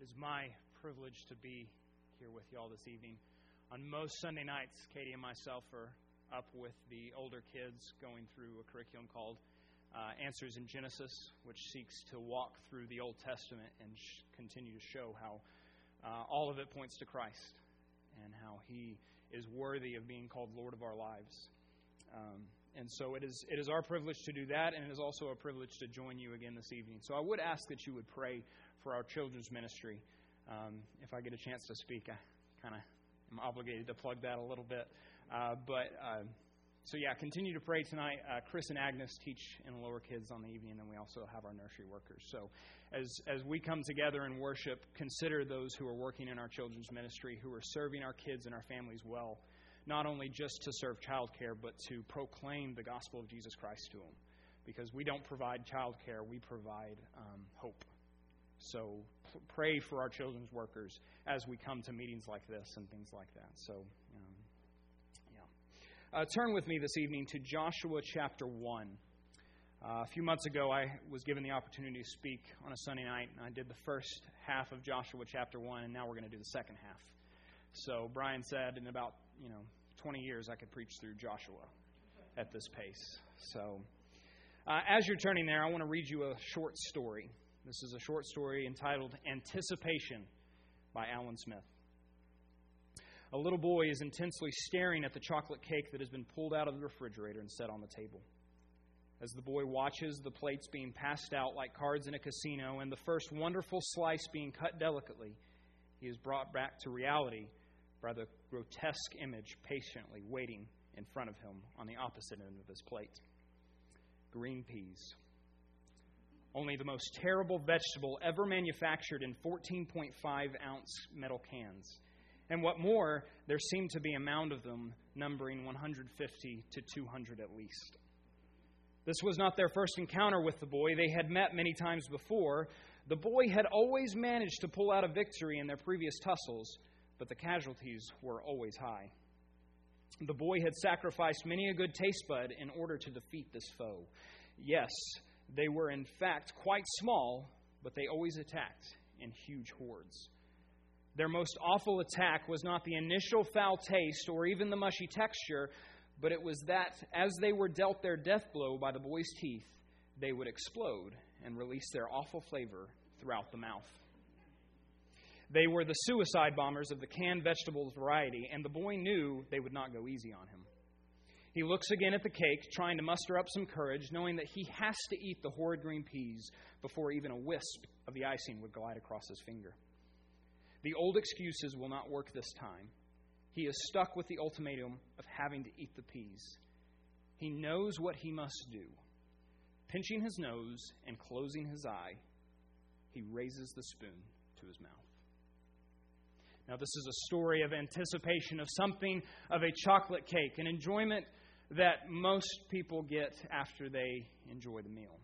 It is my privilege to be here with you all this evening. On most Sunday nights, Katie and myself are up with the older kids going through a curriculum called uh, Answers in Genesis, which seeks to walk through the Old Testament and sh- continue to show how uh, all of it points to Christ and how He is worthy of being called Lord of our lives. Um, and so it is, it is our privilege to do that, and it is also a privilege to join you again this evening. So I would ask that you would pray for our children's ministry. Um, if I get a chance to speak, I kind of am obligated to plug that a little bit. Uh, but uh, so yeah, continue to pray tonight. Uh, Chris and Agnes teach in the lower kids on the evening, and we also have our nursery workers. So as as we come together and worship, consider those who are working in our children's ministry, who are serving our kids and our families well, not only just to serve childcare, but to proclaim the gospel of Jesus Christ to them. Because we don't provide childcare, we provide um, hope. So pray for our children's workers as we come to meetings like this and things like that. So. Um, uh, turn with me this evening to Joshua chapter 1. Uh, a few months ago, I was given the opportunity to speak on a Sunday night, and I did the first half of Joshua chapter 1, and now we're going to do the second half. So Brian said in about, you know, 20 years I could preach through Joshua at this pace. So uh, as you're turning there, I want to read you a short story. This is a short story entitled Anticipation by Alan Smith. A little boy is intensely staring at the chocolate cake that has been pulled out of the refrigerator and set on the table. As the boy watches the plates being passed out like cards in a casino and the first wonderful slice being cut delicately, he is brought back to reality by the grotesque image patiently waiting in front of him on the opposite end of his plate green peas. Only the most terrible vegetable ever manufactured in 14.5 ounce metal cans and what more, there seemed to be a mound of them, numbering 150 to 200 at least. This was not their first encounter with the boy. They had met many times before. The boy had always managed to pull out a victory in their previous tussles, but the casualties were always high. The boy had sacrificed many a good taste bud in order to defeat this foe. Yes, they were in fact quite small, but they always attacked in huge hordes. Their most awful attack was not the initial foul taste or even the mushy texture, but it was that as they were dealt their death blow by the boy's teeth, they would explode and release their awful flavor throughout the mouth. They were the suicide bombers of the canned vegetables variety, and the boy knew they would not go easy on him. He looks again at the cake, trying to muster up some courage, knowing that he has to eat the horrid green peas before even a wisp of the icing would glide across his finger. The old excuses will not work this time. He is stuck with the ultimatum of having to eat the peas. He knows what he must do. Pinching his nose and closing his eye, he raises the spoon to his mouth. Now, this is a story of anticipation of something of a chocolate cake, an enjoyment that most people get after they enjoy the meal.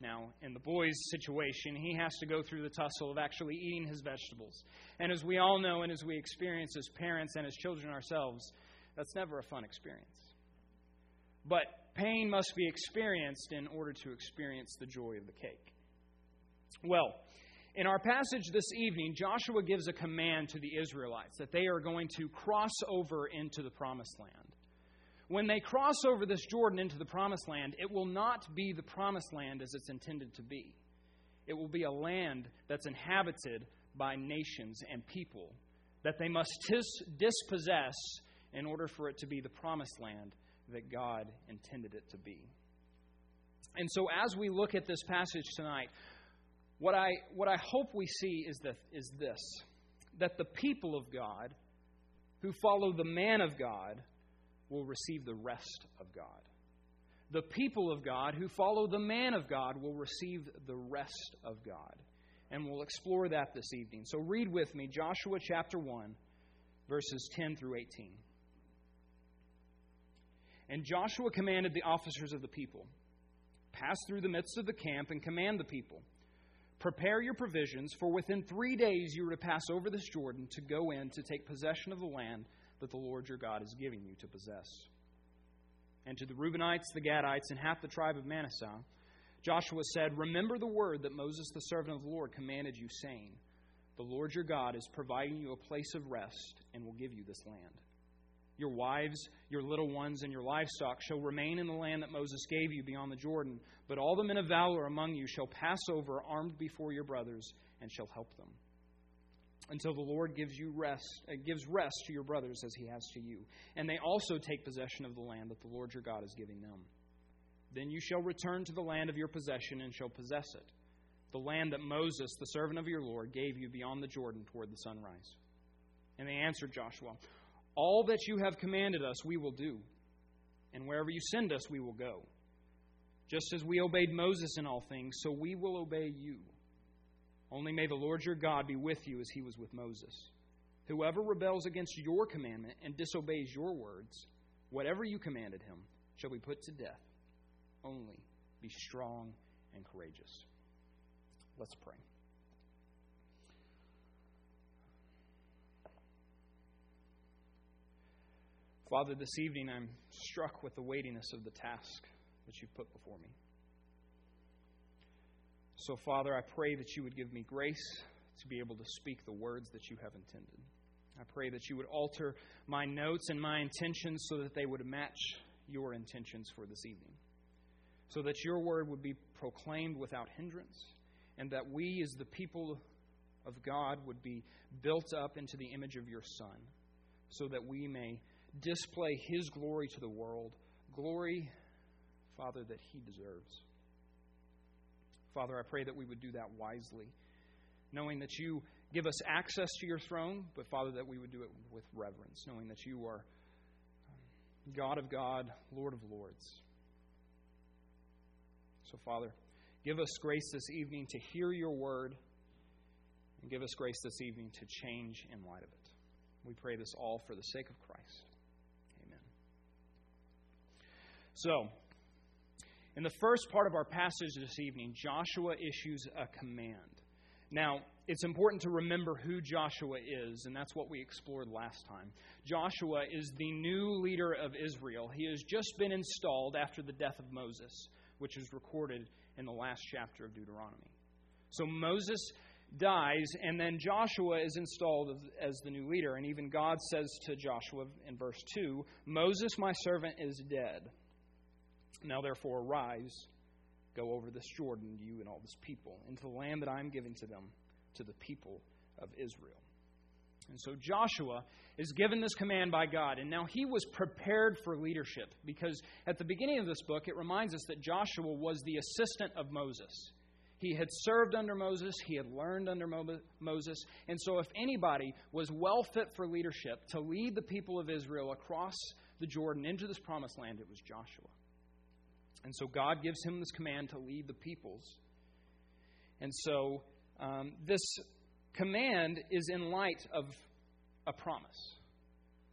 Now, in the boy's situation, he has to go through the tussle of actually eating his vegetables. And as we all know, and as we experience as parents and as children ourselves, that's never a fun experience. But pain must be experienced in order to experience the joy of the cake. Well, in our passage this evening, Joshua gives a command to the Israelites that they are going to cross over into the promised land when they cross over this Jordan into the promised land, it will not be the promised land as it's intended to be. It will be a land that's inhabited by nations and people that they must tis- dispossess in order for it to be the promised land that God intended it to be. And so, as we look at this passage tonight, what I, what I hope we see is, that, is this that the people of God who follow the man of God will receive the rest of God. The people of God who follow the man of God will receive the rest of God. And we'll explore that this evening. So read with me Joshua chapter 1, verses 10 through 18. And Joshua commanded the officers of the people Pass through the midst of the camp and command the people. Prepare your provisions, for within three days you are to pass over this Jordan to go in to take possession of the land that the Lord your God is giving you to possess. And to the Reubenites, the Gadites, and half the tribe of Manasseh, Joshua said, Remember the word that Moses, the servant of the Lord, commanded you, saying, The Lord your God is providing you a place of rest and will give you this land. Your wives, your little ones, and your livestock shall remain in the land that Moses gave you beyond the Jordan, but all the men of valor among you shall pass over armed before your brothers and shall help them. Until the Lord gives you rest, uh, gives rest to your brothers as he has to you, and they also take possession of the land that the Lord your God is giving them. Then you shall return to the land of your possession and shall possess it the land that Moses, the servant of your Lord, gave you beyond the Jordan toward the sunrise. And they answered Joshua, All that you have commanded us, we will do, and wherever you send us, we will go. Just as we obeyed Moses in all things, so we will obey you. Only may the Lord your God be with you as he was with Moses. Whoever rebels against your commandment and disobeys your words, whatever you commanded him, shall be put to death. Only be strong and courageous. Let's pray. Father, this evening I'm struck with the weightiness of the task that you've put before me. So, Father, I pray that you would give me grace to be able to speak the words that you have intended. I pray that you would alter my notes and my intentions so that they would match your intentions for this evening. So that your word would be proclaimed without hindrance and that we, as the people of God, would be built up into the image of your Son, so that we may display His glory to the world, glory, Father, that He deserves. Father, I pray that we would do that wisely, knowing that you give us access to your throne, but Father, that we would do it with reverence, knowing that you are um, God of God, Lord of Lords. So, Father, Give us grace this evening to hear your word, and give us grace this evening to change in light of it. We pray this all for the sake of Christ. Amen. So, in the first part of our passage this evening, Joshua issues a command. Now, it's important to remember who Joshua is, and that's what we explored last time. Joshua is the new leader of Israel. He has just been installed after the death of Moses, which is recorded in the last chapter of Deuteronomy. So Moses dies, and then Joshua is installed as, the new leader. And even God says to Joshua in verse 2 Moses, my servant, is dead. Now therefore arise, go over this Jordan, you and all this people, into the land that I am giving to them, to the people of Israel. And so Joshua is given this command by God, and now he was prepared for leadership because at the beginning of this book, it reminds us that Joshua was the assistant of Moses. He had served under Moses, he had learned under Moses, and so if anybody was well fit for leadership to lead the people of Israel across the Jordan into this promised land, it was Joshua. And so God gives him this command to lead the peoples. And so um, this command is in light of a promise.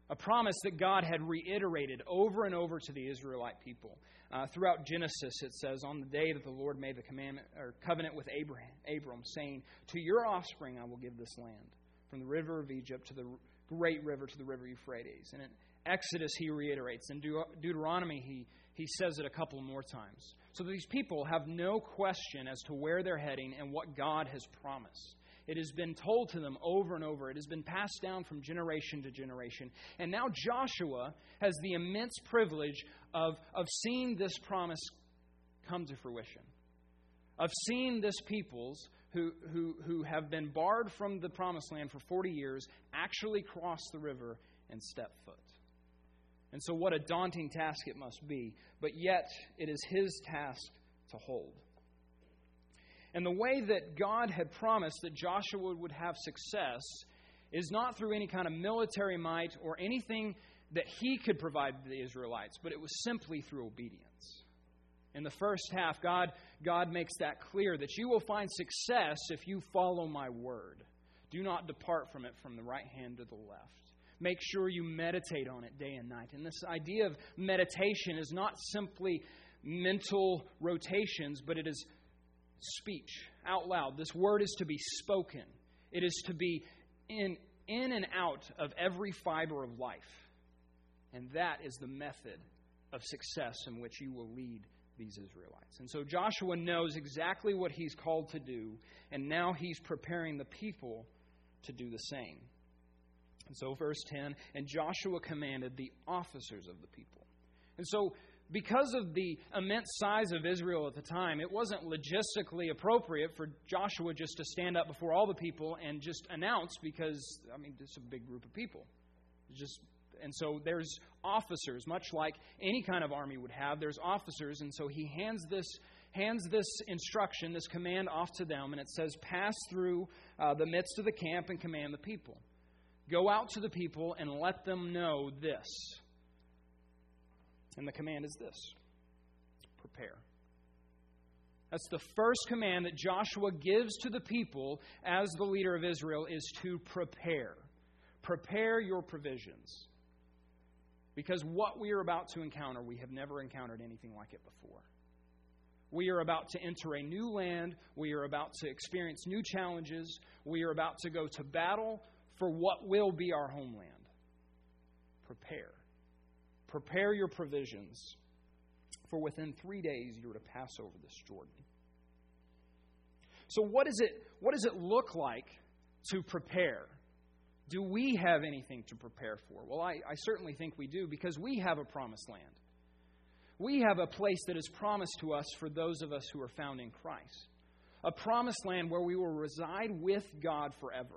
A promise that God had reiterated over and over to the Israelite people. Uh, throughout Genesis, it says, On the day that the Lord made the commandment or covenant with Abraham, Abram, saying, To your offspring I will give this land, from the river of Egypt to the great river to the river Euphrates. And in Exodus, he reiterates. In Deuteronomy, he, he says it a couple more times. So these people have no question as to where they're heading and what God has promised. It has been told to them over and over. It has been passed down from generation to generation. And now Joshua has the immense privilege of, of seeing this promise come to fruition, of seeing this people's who, who, who have been barred from the promised land for 40 years actually cross the river and step foot. And so, what a daunting task it must be. But yet, it is his task to hold. And the way that God had promised that Joshua would have success is not through any kind of military might or anything that he could provide the Israelites, but it was simply through obedience. In the first half, God, God makes that clear that you will find success if you follow my word. Do not depart from it from the right hand to the left. Make sure you meditate on it day and night. And this idea of meditation is not simply mental rotations, but it is speech out loud. This word is to be spoken, it is to be in, in and out of every fiber of life. And that is the method of success in which you will lead these Israelites. And so Joshua knows exactly what he's called to do, and now he's preparing the people to do the same. And so, verse 10 And Joshua commanded the officers of the people. And so, because of the immense size of Israel at the time, it wasn't logistically appropriate for Joshua just to stand up before all the people and just announce because, I mean, it's a big group of people. just and so there's officers, much like any kind of army would have. There's officers, and so he hands this hands this instruction, this command off to them, and it says, "Pass through uh, the midst of the camp and command the people. Go out to the people and let them know this." And the command is this prepare. That's the first command that Joshua gives to the people as the leader of Israel is to prepare. Prepare your provisions. Because what we are about to encounter, we have never encountered anything like it before. We are about to enter a new land. We are about to experience new challenges. We are about to go to battle for what will be our homeland. Prepare. Prepare your provisions, for within three days you are to pass over this Jordan. So, what, is it, what does it look like to prepare? Do we have anything to prepare for? Well, I, I certainly think we do because we have a promised land. We have a place that is promised to us for those of us who are found in Christ. A promised land where we will reside with God forever.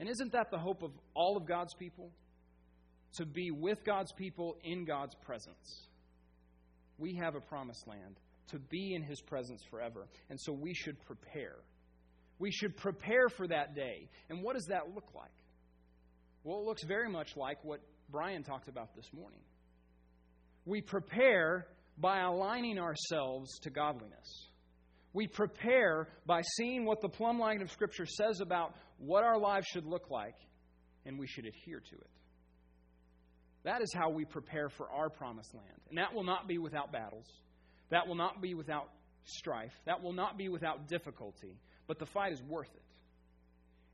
And isn't that the hope of all of God's people? to be with God's people in God's presence. We have a promised land to be in His presence forever. And so we should prepare. We should prepare for that day. And what does that look like? Well, it looks very much like what Brian talked about this morning. We prepare by aligning ourselves to godliness. We prepare by seeing what the plumb line of Scripture says about what our lives should look like, and we should adhere to it. That is how we prepare for our promised land. And that will not be without battles. That will not be without strife. That will not be without difficulty. But the fight is worth it.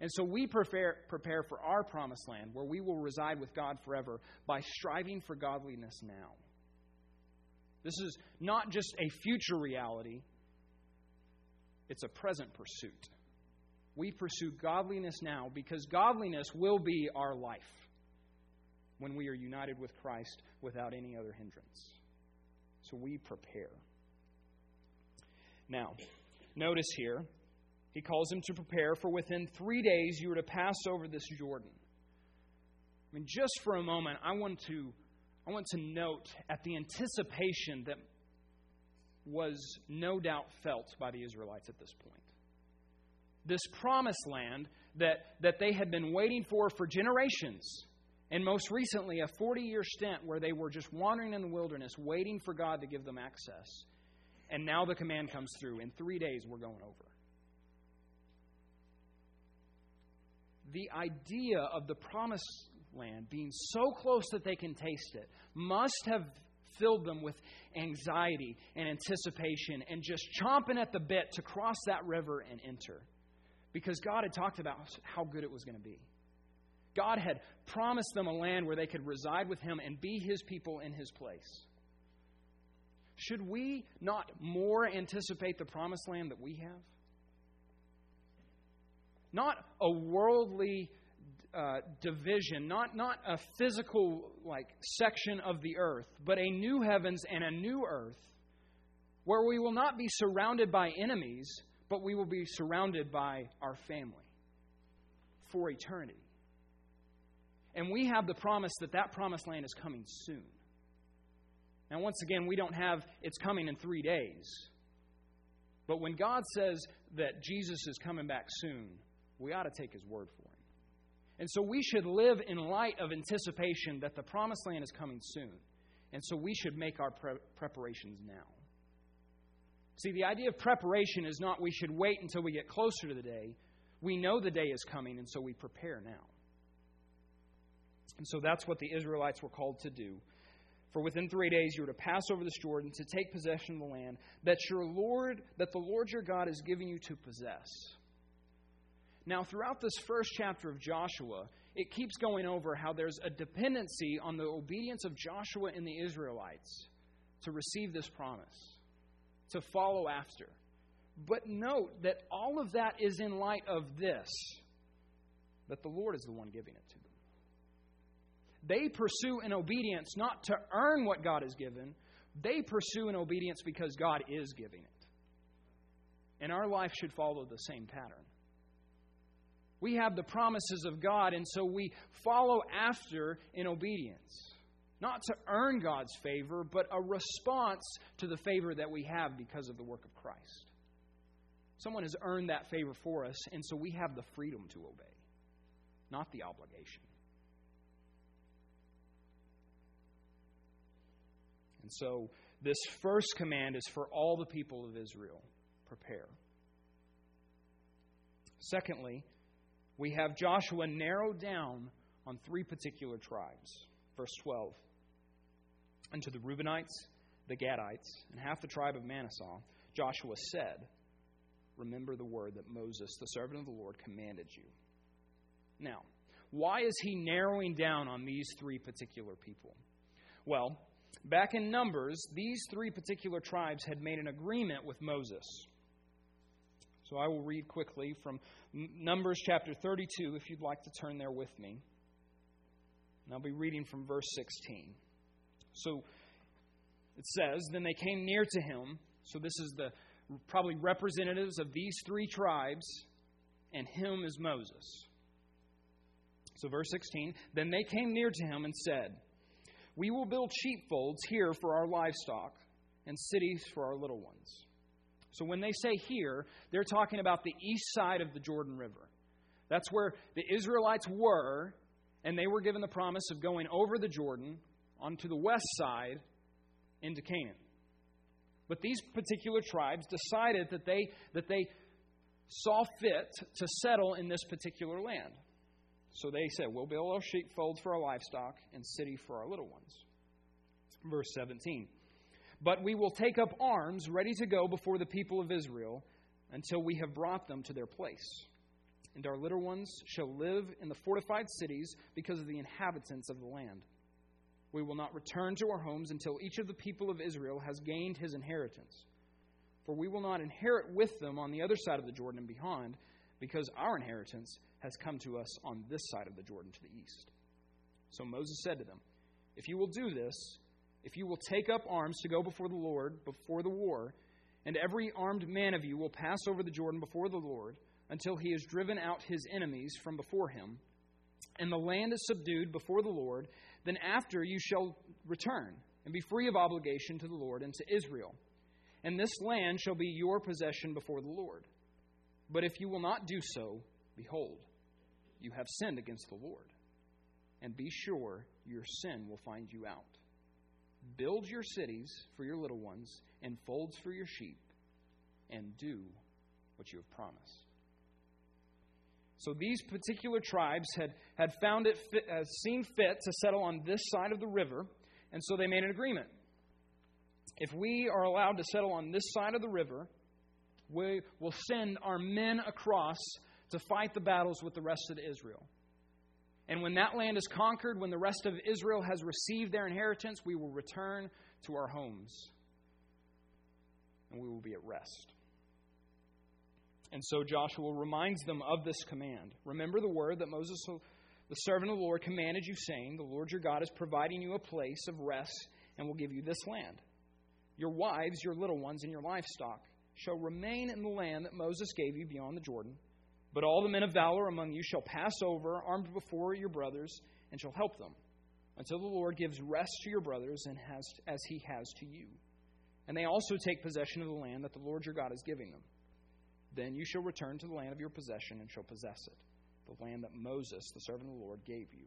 And so we prepare, prepare for our promised land where we will reside with God forever by striving for godliness now. This is not just a future reality, it's a present pursuit. We pursue godliness now because godliness will be our life when we are united with Christ without any other hindrance. So we prepare. Now, notice here, he calls him to prepare, for within three days you are to pass over this Jordan. I mean, just for a moment, I want to, I want to note at the anticipation that was no doubt felt by the Israelites at this point. This promised land that, that they had been waiting for for generations and most recently, a 40 year stint where they were just wandering in the wilderness, waiting for God to give them access. And now the command comes through. In three days, we're going over. The idea of the promised land being so close that they can taste it must have filled them with anxiety and anticipation and just chomping at the bit to cross that river and enter. Because God had talked about how good it was going to be. God had promised them a land where they could reside with Him and be His people in His place. Should we not more anticipate the promised land that we have? Not a worldly uh, division, not, not a physical like section of the earth, but a new heavens and a new earth where we will not be surrounded by enemies, but we will be surrounded by our family for eternity. And we have the promise that that promised land is coming soon. Now, once again, we don't have it's coming in three days. But when God says that Jesus is coming back soon, we ought to take his word for him. And so we should live in light of anticipation that the promised land is coming soon. And so we should make our pre- preparations now. See, the idea of preparation is not we should wait until we get closer to the day. We know the day is coming, and so we prepare now. And so that's what the Israelites were called to do. For within three days you are to pass over this Jordan to take possession of the land that your Lord, that the Lord your God is giving you to possess. Now, throughout this first chapter of Joshua, it keeps going over how there's a dependency on the obedience of Joshua and the Israelites to receive this promise, to follow after. But note that all of that is in light of this that the Lord is the one giving it to them. They pursue an obedience not to earn what God has given, they pursue an obedience because God is giving it. And our life should follow the same pattern. We have the promises of God, and so we follow after in obedience. Not to earn God's favor, but a response to the favor that we have because of the work of Christ. Someone has earned that favor for us, and so we have the freedom to obey, not the obligation. And so, this first command is for all the people of Israel prepare. Secondly, we have Joshua narrowed down on three particular tribes. Verse 12. And to the Reubenites, the Gadites, and half the tribe of Manasseh, Joshua said, Remember the word that Moses, the servant of the Lord, commanded you. Now, why is he narrowing down on these three particular people? Well, back in Numbers, these three particular tribes had made an agreement with Moses. So I will read quickly from Numbers chapter 32, if you'd like to turn there with me. And I'll be reading from verse 16. So it says, Then they came near to him. So this is the probably representatives of these three tribes, and him is Moses. So, verse 16 Then they came near to him and said, We will build sheepfolds here for our livestock and cities for our little ones. So when they say here, they're talking about the east side of the Jordan River. That's where the Israelites were, and they were given the promise of going over the Jordan onto the west side into Canaan. But these particular tribes decided that they, that they saw fit to settle in this particular land. So they said, We'll build our sheepfolds for our livestock and city for our little ones. Verse 17. But we will take up arms ready to go before the people of Israel until we have brought them to their place. And our little ones shall live in the fortified cities because of the inhabitants of the land. We will not return to our homes until each of the people of Israel has gained his inheritance. For we will not inherit with them on the other side of the Jordan and beyond, because our inheritance has come to us on this side of the Jordan to the east. So Moses said to them, If you will do this, if you will take up arms to go before the Lord, before the war, and every armed man of you will pass over the Jordan before the Lord until he has driven out his enemies from before him, and the land is subdued before the Lord, then after you shall return and be free of obligation to the Lord and to Israel. And this land shall be your possession before the Lord. But if you will not do so, behold, you have sinned against the Lord. And be sure your sin will find you out. Build your cities for your little ones, and folds for your sheep, and do what you have promised. So these particular tribes had, had found it fit, uh, seen fit to settle on this side of the river, and so they made an agreement. If we are allowed to settle on this side of the river, we will send our men across to fight the battles with the rest of Israel. And when that land is conquered, when the rest of Israel has received their inheritance, we will return to our homes and we will be at rest. And so Joshua reminds them of this command. Remember the word that Moses, the servant of the Lord, commanded you, saying, The Lord your God is providing you a place of rest and will give you this land. Your wives, your little ones, and your livestock shall remain in the land that Moses gave you beyond the Jordan but all the men of valor among you shall pass over, armed before your brothers, and shall help them, until the Lord gives rest to your brothers and has, as he has to you. And they also take possession of the land that the Lord your God is giving them. Then you shall return to the land of your possession and shall possess it, the land that Moses, the servant of the Lord, gave you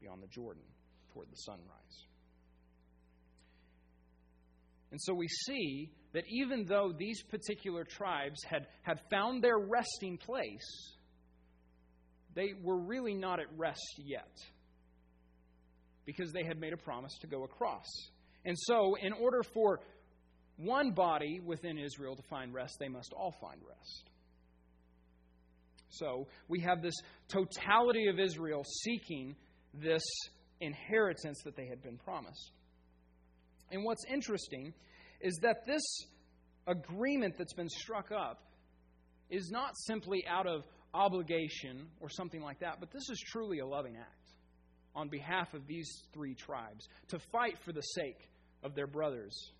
beyond the Jordan toward the sunrise. And so we see that even though these particular tribes had, had found their resting place, they were really not at rest yet because they had made a promise to go across. And so, in order for one body within Israel to find rest, they must all find rest. So, we have this totality of Israel seeking this inheritance that they had been promised. And what's interesting is that this agreement that's been struck up is not simply out of obligation or something like that, but this is truly a loving act on behalf of these three tribes to fight for the sake of their brothers.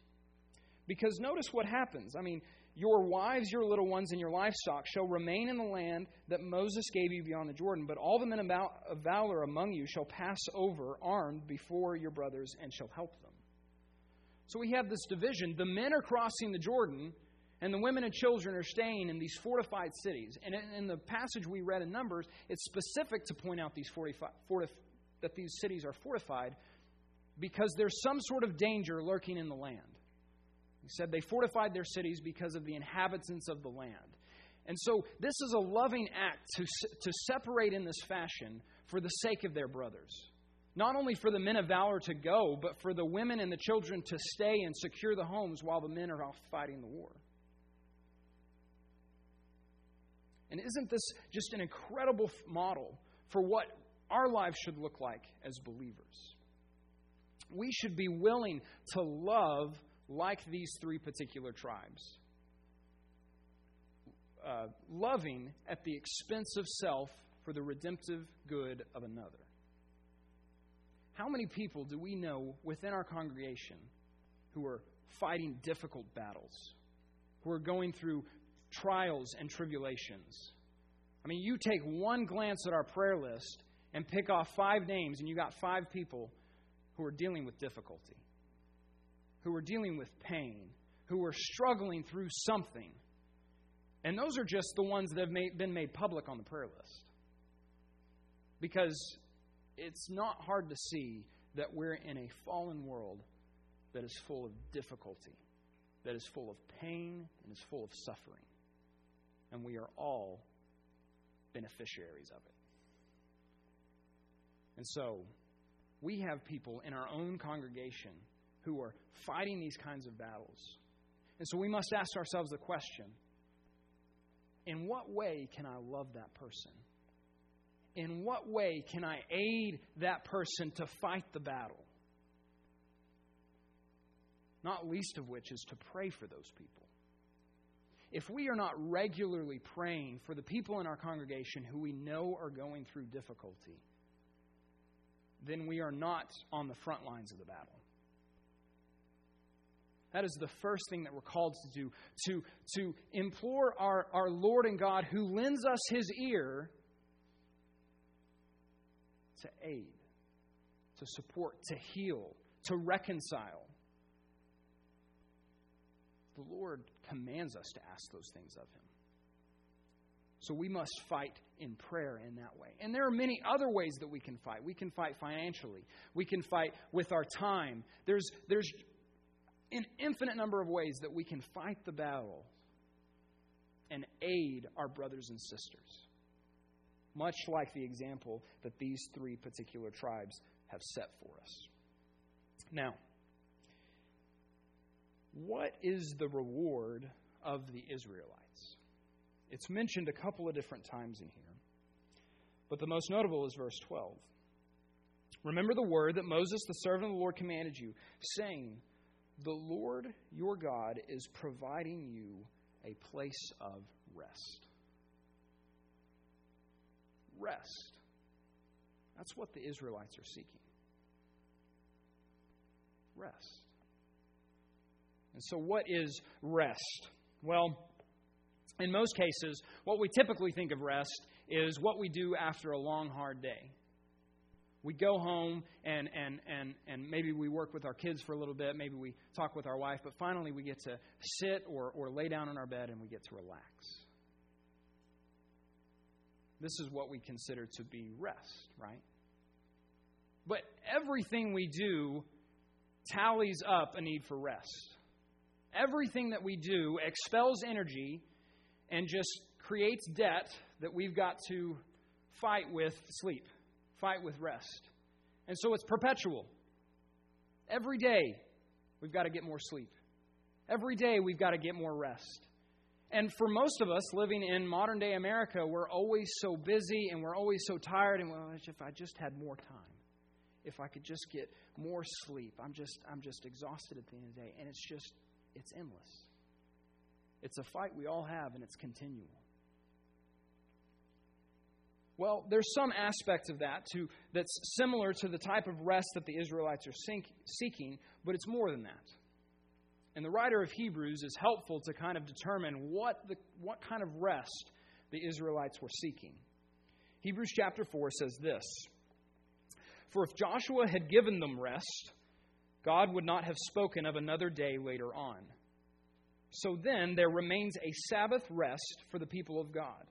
Because notice what happens. I mean, your wives, your little ones, and your livestock shall remain in the land that Moses gave you beyond the Jordan, but all the men of valor among you shall pass over armed before your brothers and shall help them. So we have this division. The men are crossing the Jordan, and the women and children are staying in these fortified cities. And in the passage we read in Numbers, it's specific to point out these fortified, fortif- that these cities are fortified because there's some sort of danger lurking in the land. He said they fortified their cities because of the inhabitants of the land. And so this is a loving act to, to separate in this fashion for the sake of their brothers. Not only for the men of valor to go, but for the women and the children to stay and secure the homes while the men are off fighting the war. And isn't this just an incredible model for what our lives should look like as believers? We should be willing to love like these three particular tribes. Uh, loving at the expense of self for the redemptive good of another. How many people do we know within our congregation who are fighting difficult battles, who are going through trials and tribulations? I mean, you take one glance at our prayer list and pick off five names, and you got five people who are dealing with difficulty, who are dealing with pain, who are struggling through something. And those are just the ones that have made, been made public on the prayer list. Because it's not hard to see that we're in a fallen world that is full of difficulty, that is full of pain, and is full of suffering. And we are all beneficiaries of it. And so, we have people in our own congregation who are fighting these kinds of battles. And so we must ask ourselves the question in what way can I love that person? In what way can I aid that person to fight the battle? Not least of which is to pray for those people. If we are not regularly praying for the people in our congregation who we know are going through difficulty, then we are not on the front lines of the battle. That is the first thing that we're called to do to, to implore our, our Lord and God, who lends us his ear, to aid, to support, to heal, to reconcile. The Lord commands us to ask those things of Him. So we must fight in prayer in that way. And there are many other ways that we can fight. We can fight financially. We can fight with our time. There's, there's an infinite number of ways that we can fight the battle and aid our brothers and sisters much like the example that these three particular tribes have set for us. Now, what is the reward of the Israelites? It's mentioned a couple of different times in here, but the most notable is verse 12. Remember the word that Moses, the servant of the Lord, commanded you, saying, The Lord your God is providing you a place of rest rest. That's what the Israelites are seeking rest. And so, what is rest? Well, in most cases, what we typically think of rest is what we do after a long, hard day. We go home and, and, and, and maybe we work with our kids for a little bit, maybe we talk with our wife, but finally we get to sit or, or lay down in our bed and we get to relax. This is what we consider to be rest, right? But everything we do tallies up a need for rest. Everything that we do expels energy and just creates debt that we've got to fight with sleep, fight with rest. And so it's perpetual. Every day, we've got to get more sleep. Every day, we've got to get more rest. And for most of us living in modern day America, we're always so busy and we're always so tired. And well, if I just had more time, if I could just get more sleep, I'm just I'm just exhausted at the end of the day. And it's just it's endless. It's a fight we all have, and it's continual. Well, there's some aspect of that to, that's similar to the type of rest that the Israelites are seeking, but it's more than that. And the writer of Hebrews is helpful to kind of determine what, the, what kind of rest the Israelites were seeking. Hebrews chapter 4 says this For if Joshua had given them rest, God would not have spoken of another day later on. So then there remains a Sabbath rest for the people of God.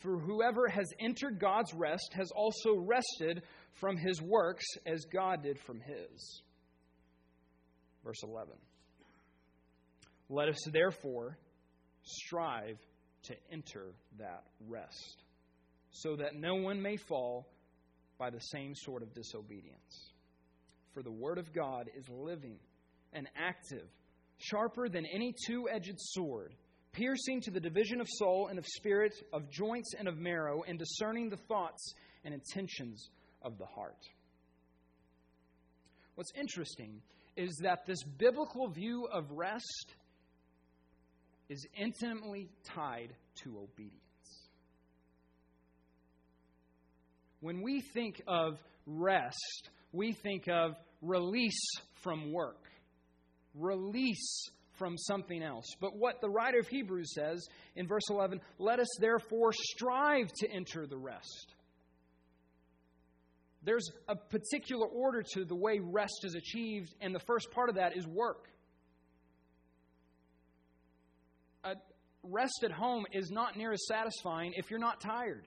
For whoever has entered God's rest has also rested from his works as God did from his. Verse 11. Let us therefore strive to enter that rest, so that no one may fall by the same sort of disobedience. For the Word of God is living and active, sharper than any two edged sword piercing to the division of soul and of spirit, of joints and of marrow, and discerning the thoughts and intentions of the heart. What's interesting is that this biblical view of rest is intimately tied to obedience. When we think of rest, we think of release from work, release from something else. But what the writer of Hebrews says in verse 11, let us therefore strive to enter the rest. There's a particular order to the way rest is achieved, and the first part of that is work. Rest at home is not near as satisfying if you're not tired.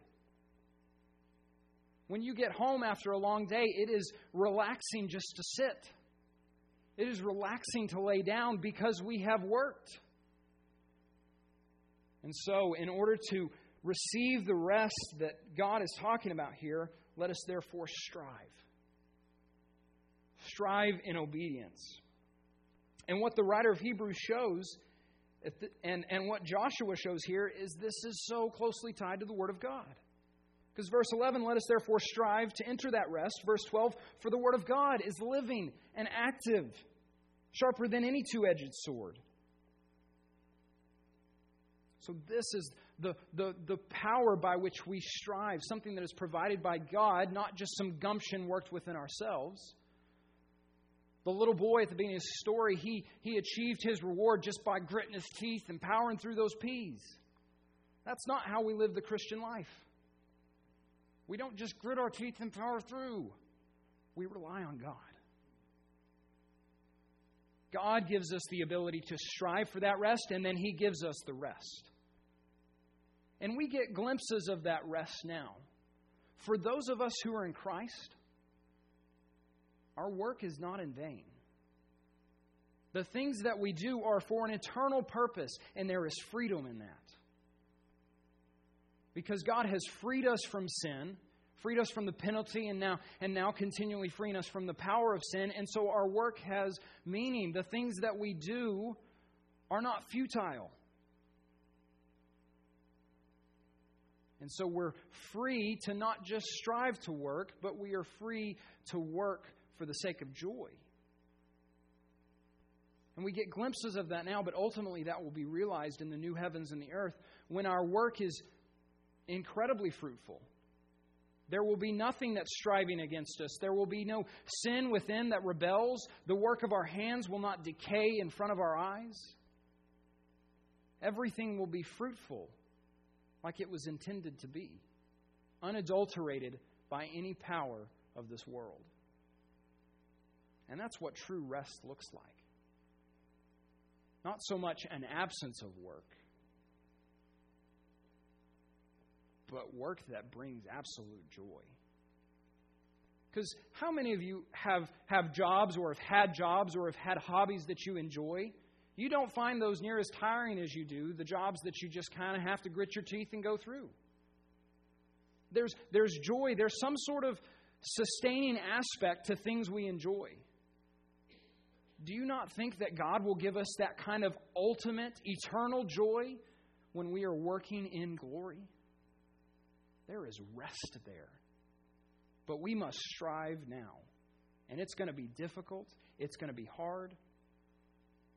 When you get home after a long day, it is relaxing just to sit. It is relaxing to lay down because we have worked. And so, in order to receive the rest that God is talking about here, let us therefore strive. Strive in obedience. And what the writer of Hebrews shows, and, and what Joshua shows here, is this is so closely tied to the Word of God. Because verse 11, let us therefore strive to enter that rest. Verse 12, for the word of God is living and active, sharper than any two edged sword. So, this is the, the, the power by which we strive, something that is provided by God, not just some gumption worked within ourselves. The little boy at the beginning of the story, he, he achieved his reward just by gritting his teeth and powering through those peas. That's not how we live the Christian life. We don't just grit our teeth and power through, we rely on God. God gives us the ability to strive for that rest, and then He gives us the rest. And we get glimpses of that rest now. For those of us who are in Christ, our work is not in vain. The things that we do are for an eternal purpose, and there is freedom in that because God has freed us from sin, freed us from the penalty, and now, and now continually freeing us from the power of sin. And so our work has meaning. The things that we do are not futile. And so we're free to not just strive to work, but we are free to work for the sake of joy. And we get glimpses of that now, but ultimately that will be realized in the new heavens and the earth when our work is incredibly fruitful. There will be nothing that's striving against us. There will be no sin within that rebels. The work of our hands will not decay in front of our eyes. Everything will be fruitful like it was intended to be, unadulterated by any power of this world. And that's what true rest looks like. Not so much an absence of work, but work that brings absolute joy. Because how many of you have, have jobs or have had jobs or have had hobbies that you enjoy? You don't find those near as tiring as you do the jobs that you just kind of have to grit your teeth and go through. There's, there's joy, there's some sort of sustaining aspect to things we enjoy. Do you not think that God will give us that kind of ultimate, eternal joy when we are working in glory? There is rest there. But we must strive now. And it's going to be difficult, it's going to be hard.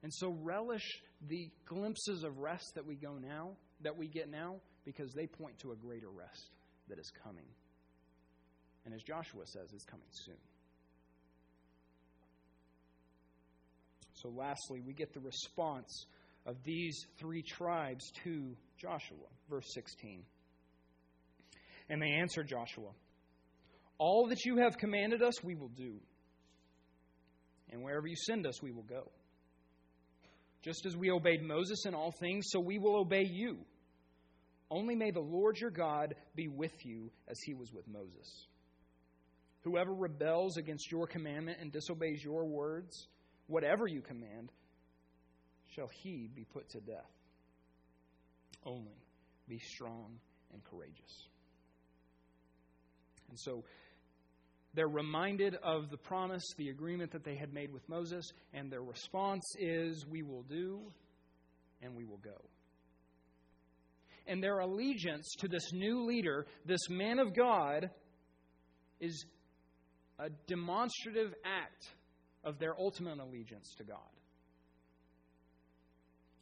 And so relish the glimpses of rest that we go now, that we get now, because they point to a greater rest that is coming. And as Joshua says, is coming soon. So, lastly, we get the response of these three tribes to Joshua. Verse 16. And they answered Joshua, All that you have commanded us, we will do. And wherever you send us, we will go. Just as we obeyed Moses in all things, so we will obey you. Only may the Lord your God be with you as he was with Moses. Whoever rebels against your commandment and disobeys your words, whatever you command, shall he be put to death. Only be strong and courageous. And so they're reminded of the promise, the agreement that they had made with Moses, and their response is, We will do and we will go. And their allegiance to this new leader, this man of God, is a demonstrative act of their ultimate allegiance to God.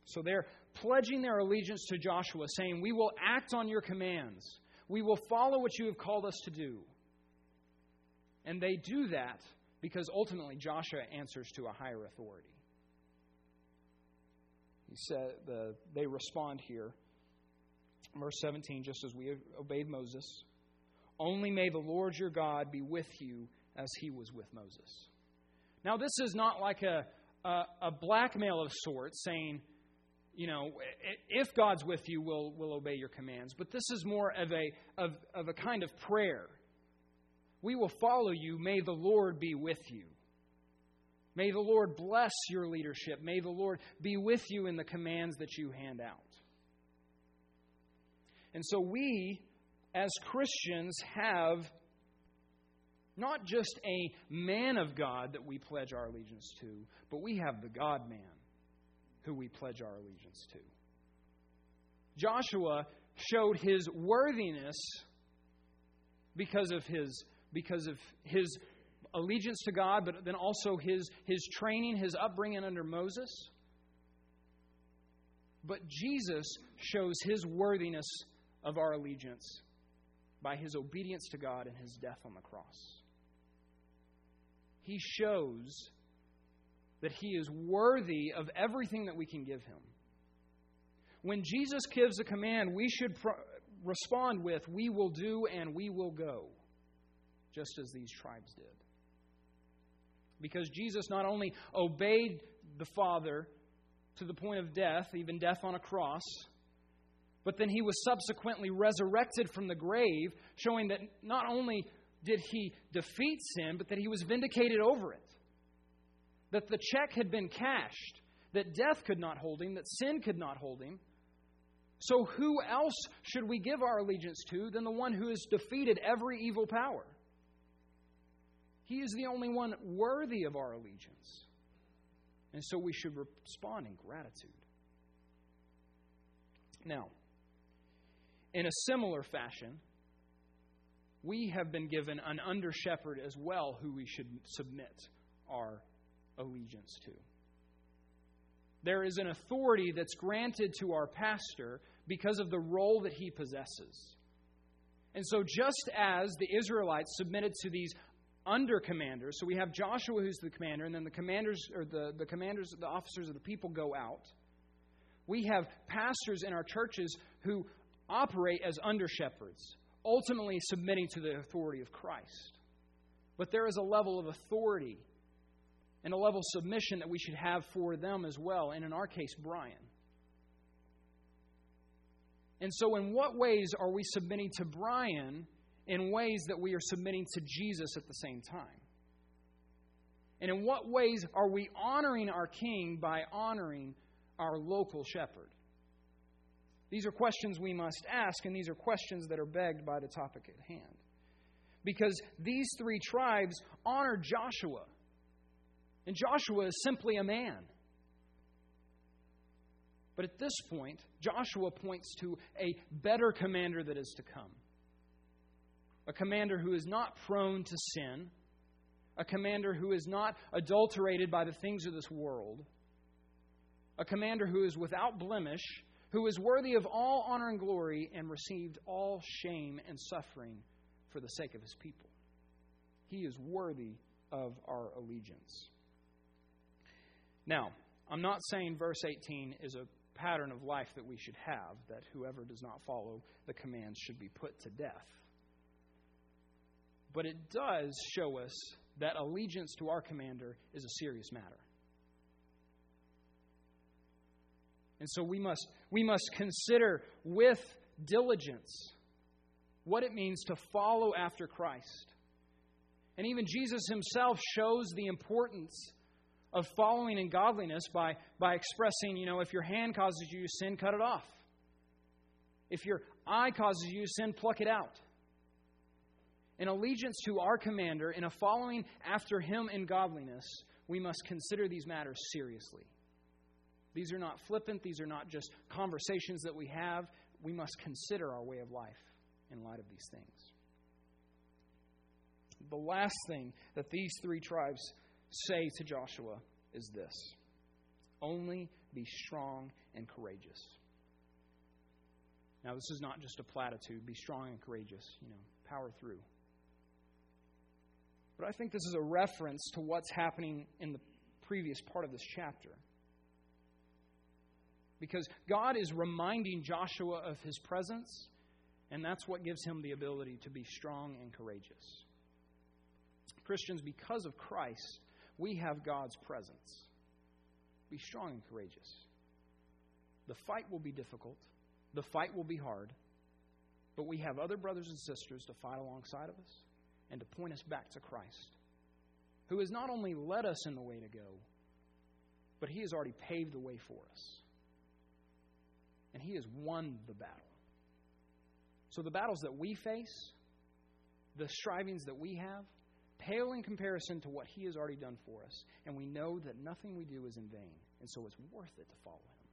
So they're pledging their allegiance to Joshua, saying, We will act on your commands. We will follow what you have called us to do. And they do that because ultimately Joshua answers to a higher authority. He said the, they respond here. Verse 17, just as we obeyed Moses, only may the Lord your God be with you as he was with Moses. Now, this is not like a, a, a blackmail of sorts saying, you know, if God's with you, we'll, we'll obey your commands. But this is more of a, of, of a kind of prayer. We will follow you. May the Lord be with you. May the Lord bless your leadership. May the Lord be with you in the commands that you hand out. And so we, as Christians, have not just a man of God that we pledge our allegiance to, but we have the God man who we pledge our allegiance to. Joshua showed his worthiness because of his, because of his allegiance to God, but then also his, his training, his upbringing under Moses. But Jesus shows his worthiness of our allegiance by his obedience to God and his death on the cross. He shows that he is worthy of everything that we can give him. When Jesus gives a command, we should respond with, We will do and we will go, just as these tribes did. Because Jesus not only obeyed the Father to the point of death, even death on a cross, but then he was subsequently resurrected from the grave, showing that not only did he defeat sin, but that he was vindicated over it that the check had been cashed, that death could not hold him, that sin could not hold him. So, who else should we give our allegiance to than the one who has defeated every evil power? He is the only one worthy of our allegiance. And so we should respond in gratitude. Now, in a similar fashion, we have been given an under shepherd as well who we should submit our allegiance to. There is an authority that's granted to our pastor because of the role that he possesses. And so, just as the Israelites submitted to these under commanders, so we have Joshua who's the commander, and then the commanders or the, the commanders, the officers of the people go out. We have pastors in our churches who operate as under shepherds, ultimately submitting to the authority of Christ. But there is a level of authority and a level of submission that we should have for them as well, and in our case, Brian. And so, in what ways are we submitting to Brian in ways that we are submitting to Jesus at the same time? And in what ways are we honoring our king by honoring our local shepherd? These are questions we must ask, and these are questions that are begged by the topic at hand. Because these three tribes honor Joshua and Joshua is simply a man. But at this point, Joshua points to a better commander that is to come. A commander who is not prone to sin, a commander who is not adulterated by the things of this world, a commander who is without blemish, who is worthy of all honor and glory and received all shame and suffering for the sake of his people. He is worthy of our allegiance. Now, I'm not saying verse 18 is a pattern of life that we should have, that whoever does not follow the commands should be put to death. But it does show us that allegiance to our commander is a serious matter. And so we must, we must consider with diligence what it means to follow after Christ. And even Jesus himself shows the importance of following in godliness by, by expressing, you know, if your hand causes you sin, cut it off. If your eye causes you sin, pluck it out. In allegiance to our commander, in a following after him in godliness, we must consider these matters seriously. These are not flippant, these are not just conversations that we have. We must consider our way of life in light of these things. The last thing that these three tribes say to Joshua is this only be strong and courageous. Now, this is not just a platitude be strong and courageous, you know, power through. But I think this is a reference to what's happening in the previous part of this chapter. Because God is reminding Joshua of his presence, and that's what gives him the ability to be strong and courageous. Christians, because of Christ, we have God's presence. Be strong and courageous. The fight will be difficult, the fight will be hard, but we have other brothers and sisters to fight alongside of us and to point us back to Christ, who has not only led us in the way to go, but he has already paved the way for us. And he has won the battle. So the battles that we face, the strivings that we have, pale in comparison to what He has already done for us. And we know that nothing we do is in vain. And so it's worth it to follow Him.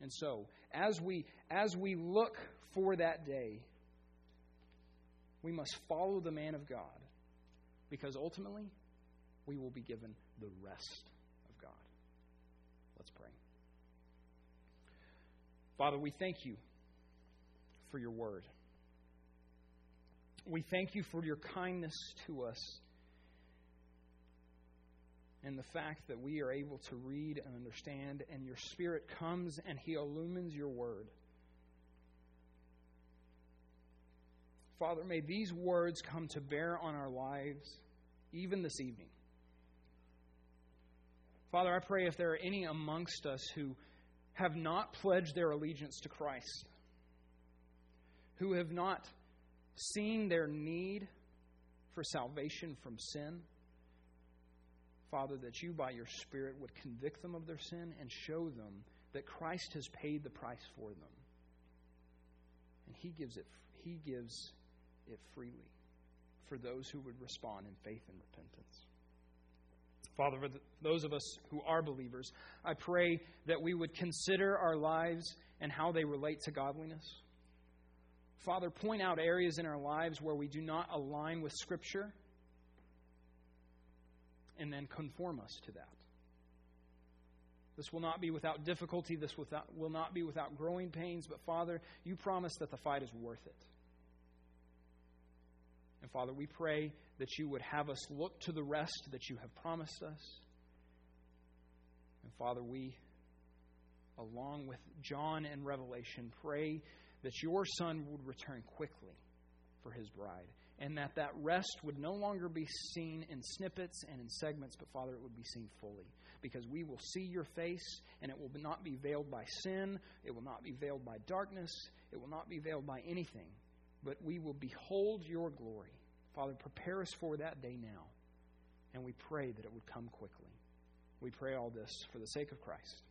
And so, as we, as we look for that day, we must follow the man of God because ultimately we will be given the rest Father, we thank you for your word. We thank you for your kindness to us and the fact that we are able to read and understand, and your Spirit comes and He illumines your word. Father, may these words come to bear on our lives even this evening. Father, I pray if there are any amongst us who have not pledged their allegiance to Christ, who have not seen their need for salvation from sin, Father, that you by your Spirit would convict them of their sin and show them that Christ has paid the price for them. And He gives it, he gives it freely for those who would respond in faith and repentance. Father, for those of us who are believers, I pray that we would consider our lives and how they relate to godliness. Father, point out areas in our lives where we do not align with Scripture, and then conform us to that. This will not be without difficulty. This without, will not be without growing pains. But, Father, you promise that the fight is worth it. And, Father, we pray that you would have us look to the rest that you have promised us. And, Father, we, along with John and Revelation, pray that your Son would return quickly for his bride, and that that rest would no longer be seen in snippets and in segments, but Father, it would be seen fully. Because we will see your face, and it will not be veiled by sin, it will not be veiled by darkness, it will not be veiled by anything, but we will behold your glory. Father, prepare us for that day now, and we pray that it would come quickly. We pray all this for the sake of Christ.